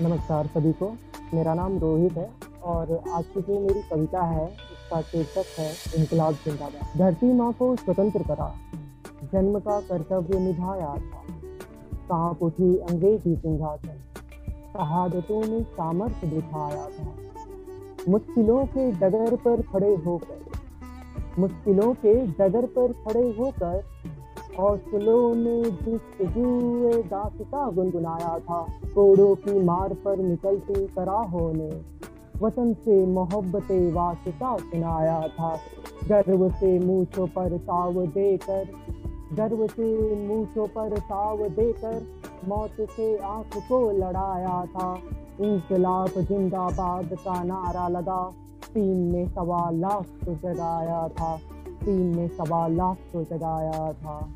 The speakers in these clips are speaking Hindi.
नमस्कार सभी को। मेरा नाम रोहित है और आज की जो मेरी कविता है, उसका शीर्षक है इनकलाब जिंदाबाद। धरती माँ को स्वतंत्र करा। जन्म का कर्तव्य निभाया था। कहाँ उठी अंग्रेज़ी सिंहासन। शहादतों ने सामर्थ्य दिखाया था। मुश्किलों के डगर पर खड़े होकर मुश्किलों के डगर पर खड़े होकर हौसलों ने जिस जिसजुए दासता गुनगुनाया था कोड़ों की मार पर निकलती कराहों ने वतन से मोहब्बत वास्ता सुनाया था। गर्व से मूछों पर ताव देकर, गर्व से मूछों पर ताव देकर मौत से आँख को लड़ाया था। इंकलाब जिंदाबाद का नारा लगा, तीन ने सवा लाख को जगाया था। तीन ने सवा लाख को जगाया था।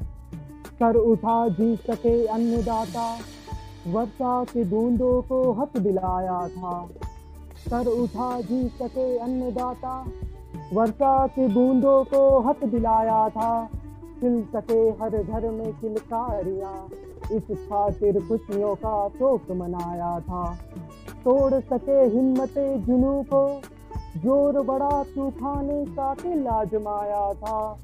कर उठा जी सके अन्नदाता। वर्षा की बूंदों को हक दिलाया था। कर उठा जी सके अन्नदाता। वर्षा की बूंदों को हक दिलाया था। खिल सके हर घर में किलकारियाँ इस खातिर खुशियों का शोक मनाया था। तोड़ सके हिम्मत जुनू को। ज़ोर बड़ा तूफ़ान कातिल आजमाया था।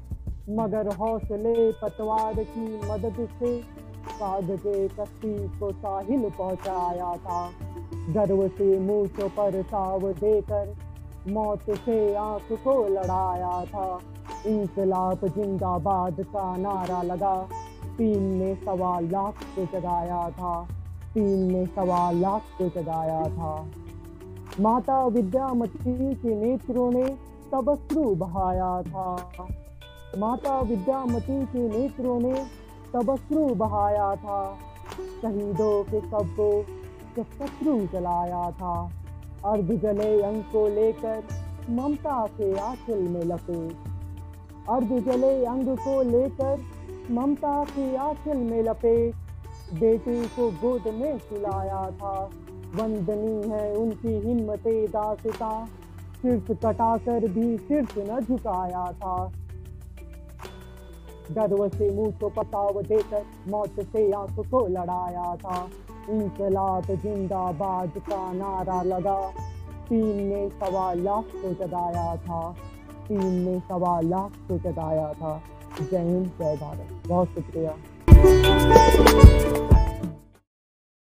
मगर हौसले पतवार की मदद से साध के कश्ती को साहिल पहुँचाया था। गर्व से मूछों पर साव देकर मौत से आँख को लड़ाया था। इंकलाब जिंदाबाद का नारा लगा। टीम ने सवा लाख को जगाया था। टीम ने सवा लाख को जगाया था। माता विद्यामती के नेत्रों ने तबस्रु बहाया था। माता विद्यामती के नेत्रों ने तबस्रु बहाया था। शहीदों के कब्बों से शत्रु जलाया था। अर्ध जले अंग को लेकर ममता के आंचल में लपे। अर्ध जले अंग को लेकर ममता के आंचल में लपे। बेटी को गोद में सुलाया था। वंदनी है उनकी हिम्मत दासता। सिर्फ़ कटाकर भी सिर्फ़ न झुकाया था। गर्व से मुँह को पताव देकर मौत से आँख को लड़ाया था। इंकलाब जिंदाबाद का नारा लगा। तीन ने सवा लाख को जगाया था। तीन ने सवा लाख को जगाया था। जय हिंद, जय भारत। बहुत शुक्रिया।